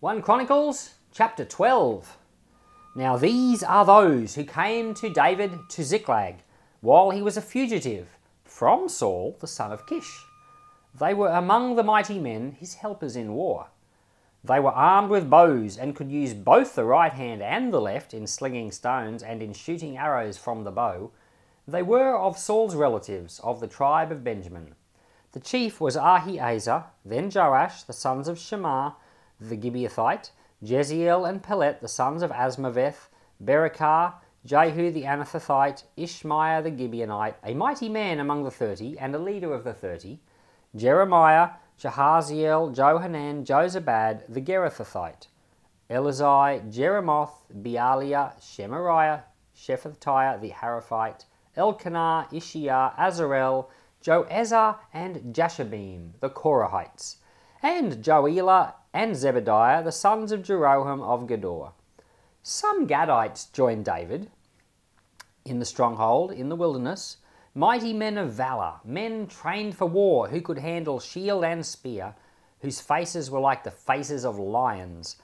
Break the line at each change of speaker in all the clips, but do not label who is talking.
1 Chronicles chapter 12. Now these are those who came to David to Ziklag while he was a fugitive from Saul the son of Kish. They were among the mighty men, his helpers in war. They were armed with bows and could use both the right hand and the left in slinging stones and in shooting arrows from the bow. They were of Saul's relatives of the tribe of Benjamin. The chief was Ahiezer, then Joash, the sons of Shema, the Gibeathite, Jeziel and Pelet, the sons of Azmaveth, Beracah, Jehu the Anathothite, Ishmaiah the Gibeonite, a mighty man among the thirty, and a leader of the thirty, Jeremiah, Jahaziel, Johanan, Jozabad the Gerathothite, Eluzai, Jerimoth, Bealiah, Shemariah, Shephatiah the Haruphite, Elkanah, Isshiah, Azarel, Joezer, and Jashobeam the Korahites, and Joelah and Zebadiah, the sons of Jeroham of Gedor. Some Gadites joined David in the stronghold in the wilderness, mighty men of valour, men trained for war, who could handle shield and spear, whose faces were like the faces of lions,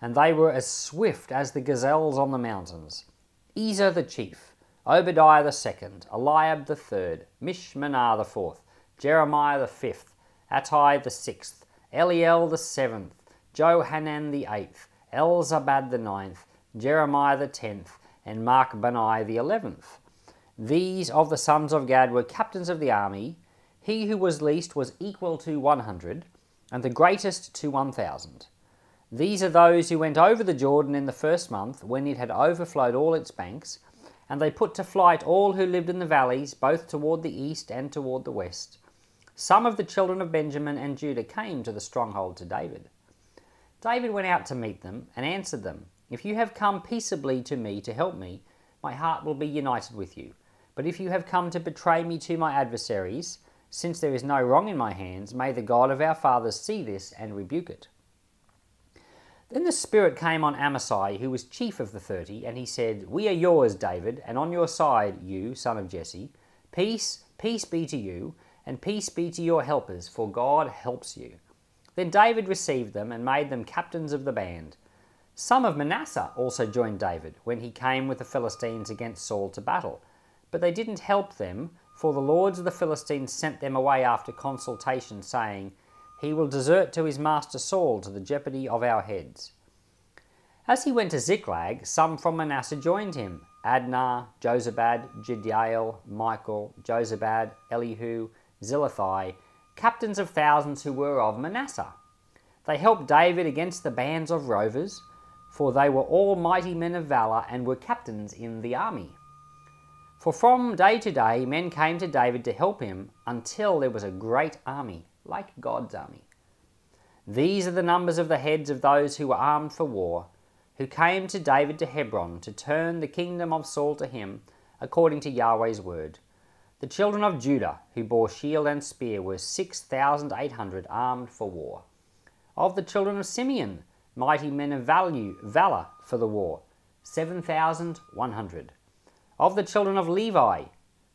and they were as swift as the gazelles on the mountains. Ezer the chief, Obadiah the second, Eliab the third, Mishmannah the fourth, Jeremiah the fifth, Attai the sixth, Eliel the seventh, Johanan the eighth, Elzabad the ninth, Jeremiah the tenth, and Machbannai the eleventh. These of the sons of Gad were captains of the army. He who was least was equal to one hundred, and the greatest to one thousand. These are those who went over the Jordan in the first month, when it had overflowed all its banks, and they put to flight all who lived in the valleys, both toward the east and toward the west. Some of the children of Benjamin and Judah came to the stronghold to David. David went out to meet them and answered them, If you have come peaceably to me to help me, my heart will be united with you. But if you have come to betray me to my adversaries, since there is no wrong in my hands, may the God of our fathers see this and rebuke it. Then the Spirit came on Amasai, who was chief of the thirty, and he said, We are yours, David, and on your side, you, son of Jesse. Peace, peace be to you and peace be to your helpers, for God helps you. Then David received them and made them captains of the band. Some of Manasseh also joined David when he came with the Philistines against Saul to battle, but they didn't help them, for the lords of the Philistines sent them away after consultation, saying, He will desert to his master Saul to the jeopardy of our heads. As he went to Ziklag, some from Manasseh joined him Adnah, Jozabad, Jediael, Michael, Jozabad, Elihu, Zillethai, captains of thousands who were of Manasseh. They helped David against the bands of rovers, for they were all mighty men of valour and were captains in the army. For from day to day men came to David to help him until there was a great army, like God's army. These are the numbers of the heads of those who were armed for war, who came to David to Hebron to turn the kingdom of Saul to him, according to Yahweh's word. The children of Judah, who bore shield and spear, were 6,800 armed for war. Of the children of Simeon, mighty men of value, valor for the war, 7,100. Of the children of Levi,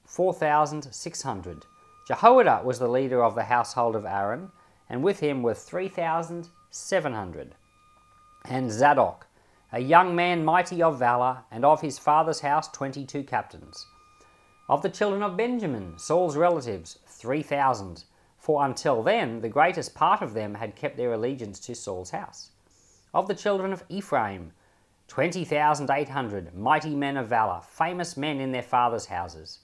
4,600. Jehoiada was the leader of the household of Aaron, and with him were 3,700. And Zadok, a young man mighty of valor, and of his father's house 22 captains. Of the children of Benjamin, Saul's relatives, 3,000, for until then the greatest part of them had kept their allegiance to Saul's house. Of the children of Ephraim, 20,800, mighty men of valour, famous men in their fathers' houses.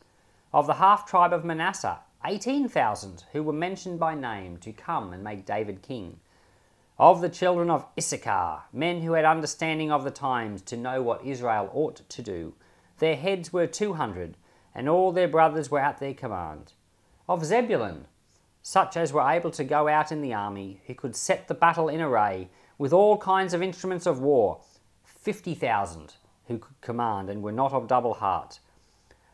Of the half tribe of Manasseh, 18,000, who were mentioned by name to come and make David king. Of the children of Issachar, men who had understanding of the times to know what Israel ought to do. Their heads were 200, and all their brothers were at their command. Of Zebulun, such as were able to go out in the army, who could set the battle in array, with all kinds of instruments of war, fifty thousand, who could command and were not of double heart.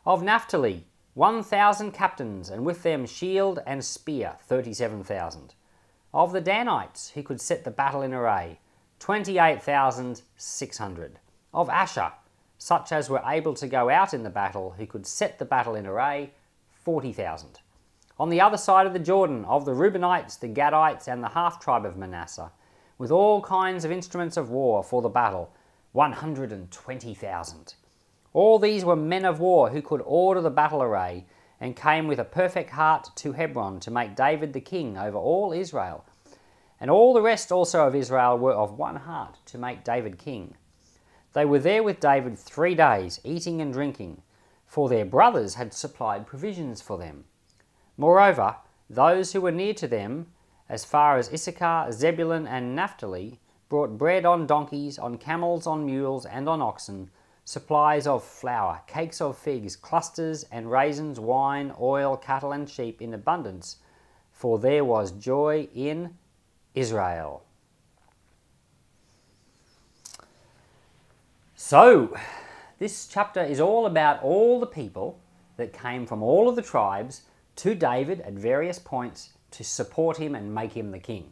Of Naphtali, one thousand captains, and with them shield and spear, thirty seven thousand. Of the Danites, who could set the battle in array, twenty eight thousand six hundred. Of Asher, such as were able to go out in the battle, who could set the battle in array, 40,000. On the other side of the Jordan, of the Reubenites, the Gadites, and the half tribe of Manasseh, with all kinds of instruments of war for the battle, 120,000. All these were men of war who could order the battle array and came with a perfect heart to Hebron to make David the king over all Israel. And all the rest also of Israel were of one heart to make David king. They were there with David three days, eating and drinking, for their brothers had supplied provisions for them. Moreover, those who were near to them, as far as Issachar, Zebulun, and Naphtali, brought bread on donkeys, on camels, on mules, and on oxen, supplies of flour, cakes of figs, clusters and raisins, wine, oil, cattle, and sheep in abundance, for there was joy in Israel. So, this chapter is all about all the people that came from all of the tribes to David at various points to support him and make him the king.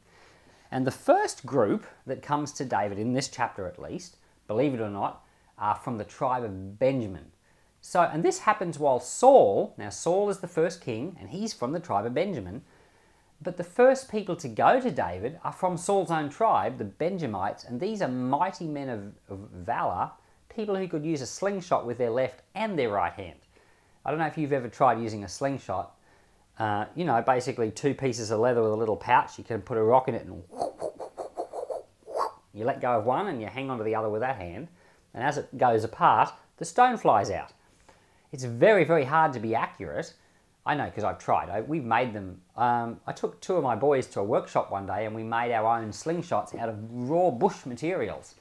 And the first group that comes to David in this chapter, at least, believe it or not, are from the tribe of Benjamin. So, and this happens while Saul, now Saul is the first king, and he's from the tribe of Benjamin. But the first people to go to David are from Saul's own tribe, the Benjamites, and these are mighty men of, of valor, people who could use a slingshot with their left and their right hand. I don't know if you've ever tried using a slingshot. Uh, you know, basically two pieces of leather with a little pouch. You can put a rock in it and you let go of one and you hang onto the other with that hand and as it goes apart, the stone flies out. It's very, very hard to be accurate. I know because I've tried. I, we've made them. Um, I took two of my boys to a workshop one day and we made our own slingshots out of raw bush materials.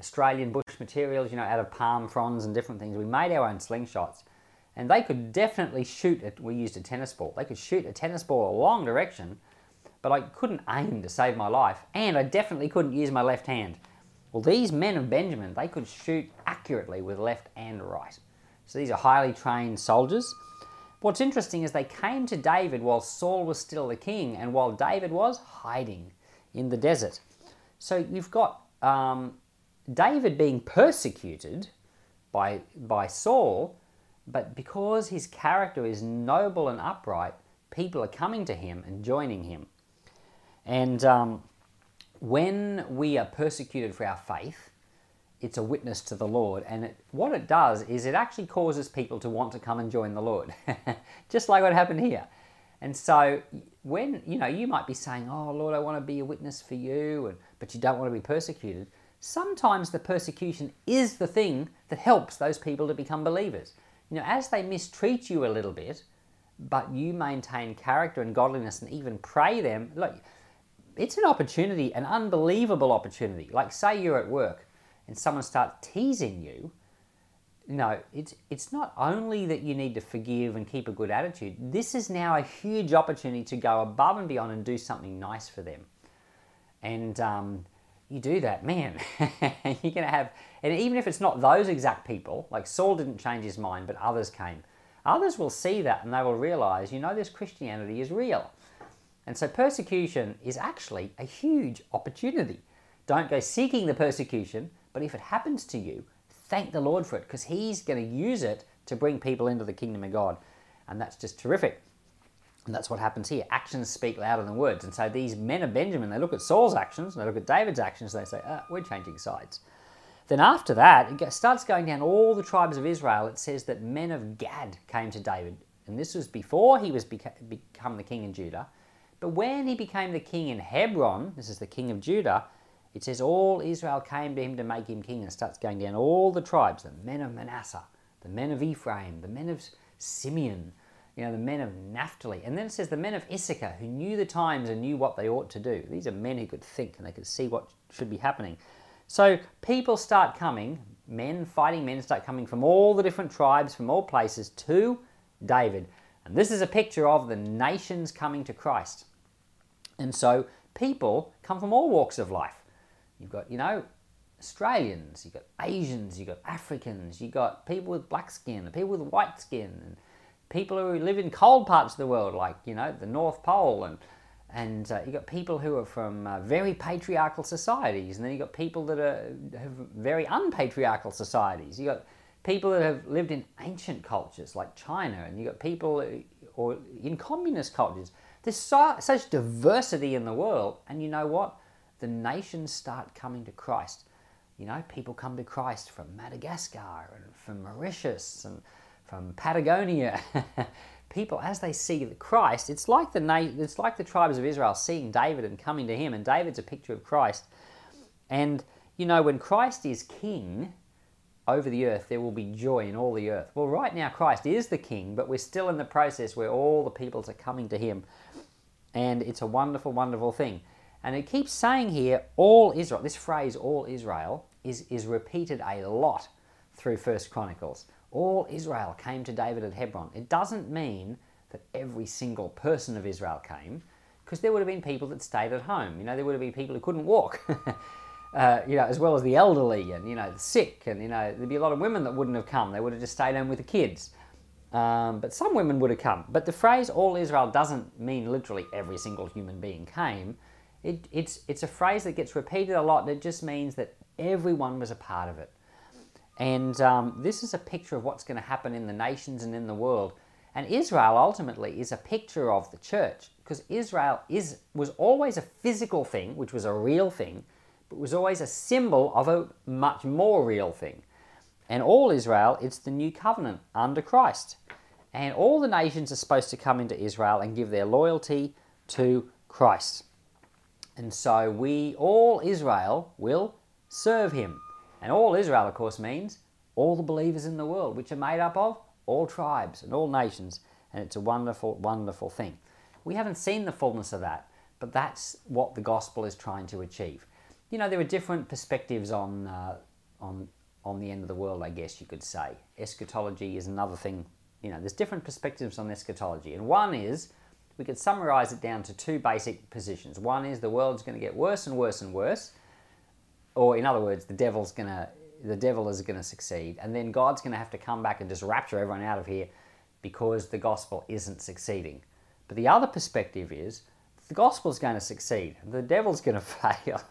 Australian bush materials, you know, out of palm fronds and different things. We made our own slingshots and they could definitely shoot it. We used a tennis ball. They could shoot a tennis ball a long direction, but I couldn't aim to save my life and I definitely couldn't use my left hand. Well, these men of Benjamin, they could shoot accurately with left and right. So these are highly trained soldiers. What's interesting is they came to David while Saul was still the king and while David was hiding in the desert. So you've got um, David being persecuted by, by Saul, but because his character is noble and upright, people are coming to him and joining him. And um, when we are persecuted for our faith, it's a witness to the Lord. And it, what it does is it actually causes people to want to come and join the Lord, just like what happened here. And so, when you know, you might be saying, "Oh Lord, I want to be a witness for you," and, but you don't want to be persecuted. Sometimes the persecution is the thing that helps those people to become believers. You know, as they mistreat you a little bit, but you maintain character and godliness and even pray them. Look, it's an opportunity, an unbelievable opportunity. Like, say you're at work and someone starts teasing you. No, it's, it's not only that you need to forgive and keep a good attitude, this is now a huge opportunity to go above and beyond and do something nice for them. And um, you do that, man, you're going to have, and even if it's not those exact people, like Saul didn't change his mind, but others came, others will see that and they will realize, you know, this Christianity is real. And so persecution is actually a huge opportunity. Don't go seeking the persecution, but if it happens to you, thank the Lord for it because He's going to use it to bring people into the kingdom of God. And that's just terrific. And that's what happens here. Actions speak louder than words. And so these men of Benjamin, they look at Saul's actions, they look at David's actions, and they say, ah, we're changing sides. Then after that, it starts going down all the tribes of Israel. It says that men of Gad came to David. And this was before he was beca- become the king in Judah. But when he became the king in Hebron, this is the king of Judah, it says all Israel came to him to make him king and starts going down all the tribes, the men of Manasseh, the men of Ephraim, the men of Simeon, you know, the men of Naphtali. And then it says the men of Issachar who knew the times and knew what they ought to do. These are men who could think and they could see what should be happening. So people start coming, men, fighting men, start coming from all the different tribes, from all places to David. And this is a picture of the nations coming to Christ. And so people come from all walks of life. You've got, you know, Australians, you've got Asians, you've got Africans, you've got people with black skin, people with white skin, and people who live in cold parts of the world, like, you know, the North Pole, and and uh, you've got people who are from uh, very patriarchal societies, and then you've got people that are have very unpatriarchal societies. You've got people that have lived in ancient cultures like China, and you've got people uh, or in communist cultures. There's so, such diversity in the world, and you know what? the nations start coming to Christ. You know, people come to Christ from Madagascar and from Mauritius and from Patagonia. people, as they see the Christ, it's like the it's like the tribes of Israel seeing David and coming to him, and David's a picture of Christ. And you know, when Christ is king over the earth, there will be joy in all the earth. Well, right now, Christ is the king, but we're still in the process where all the peoples are coming to him. And it's a wonderful, wonderful thing. And it keeps saying here, all Israel, this phrase, all Israel, is, is repeated a lot through First Chronicles. All Israel came to David at Hebron. It doesn't mean that every single person of Israel came, because there would have been people that stayed at home. You know, there would have been people who couldn't walk. uh, you know, as well as the elderly and you know the sick, and you know there'd be a lot of women that wouldn't have come. They would have just stayed home with the kids. Um, but some women would have come. But the phrase "all Israel" doesn't mean literally every single human being came. It, it's it's a phrase that gets repeated a lot, and it just means that everyone was a part of it. And um, this is a picture of what's going to happen in the nations and in the world. And Israel ultimately is a picture of the church because Israel is was always a physical thing, which was a real thing, but was always a symbol of a much more real thing. And all Israel, it's the new covenant under Christ. And all the nations are supposed to come into Israel and give their loyalty to Christ. And so we, all Israel, will serve him. And all Israel, of course, means all the believers in the world, which are made up of all tribes and all nations. And it's a wonderful, wonderful thing. We haven't seen the fullness of that, but that's what the gospel is trying to achieve you know, there are different perspectives on, uh, on, on the end of the world, I guess you could say. Eschatology is another thing. You know, there's different perspectives on eschatology. And one is, we could summarize it down to two basic positions. One is the world's going to get worse and worse and worse. Or in other words, the devil's to, the devil is to succeed. And then God's to have to come back and just rapture everyone out of here because the gospel isn't succeeding. But the other perspective is the gospel's going to succeed. The devil's going to fail,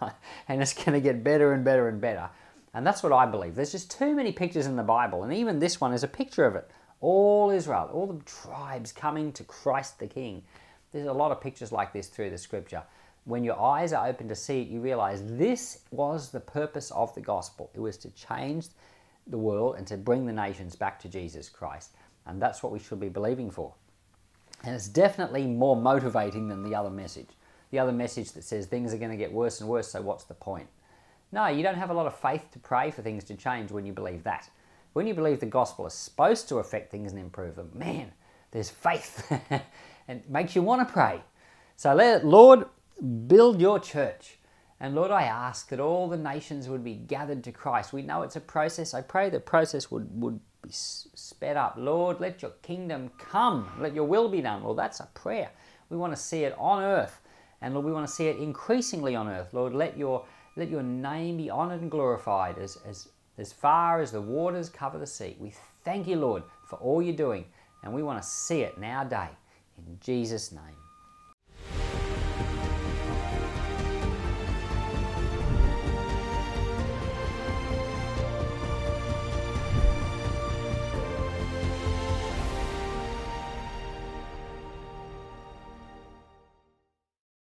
and it's going to get better and better and better. And that's what I believe. There's just too many pictures in the Bible, and even this one is a picture of it. All Israel, all the tribes coming to Christ the King. There's a lot of pictures like this through the scripture. When your eyes are open to see it, you realize this was the purpose of the gospel. It was to change the world and to bring the nations back to Jesus Christ. And that's what we should be believing for. And it's definitely more motivating than the other message. The other message that says things are going to get worse and worse, so what's the point? No, you don't have a lot of faith to pray for things to change when you believe that. When you believe the gospel is supposed to affect things and improve them, man, there's faith and it makes you want to pray. So, let, Lord, build your church. And Lord, I ask that all the nations would be gathered to Christ. We know it's a process. I pray the process would, would be sped up. Lord, let your kingdom come. Let your will be done. Well, that's a prayer. We want to see it on earth. And Lord, we want to see it increasingly on earth. Lord, let your let your name be honored and glorified as, as, as far as the waters cover the sea. We thank you, Lord, for all you're doing, and we want to see it now day. In Jesus' name.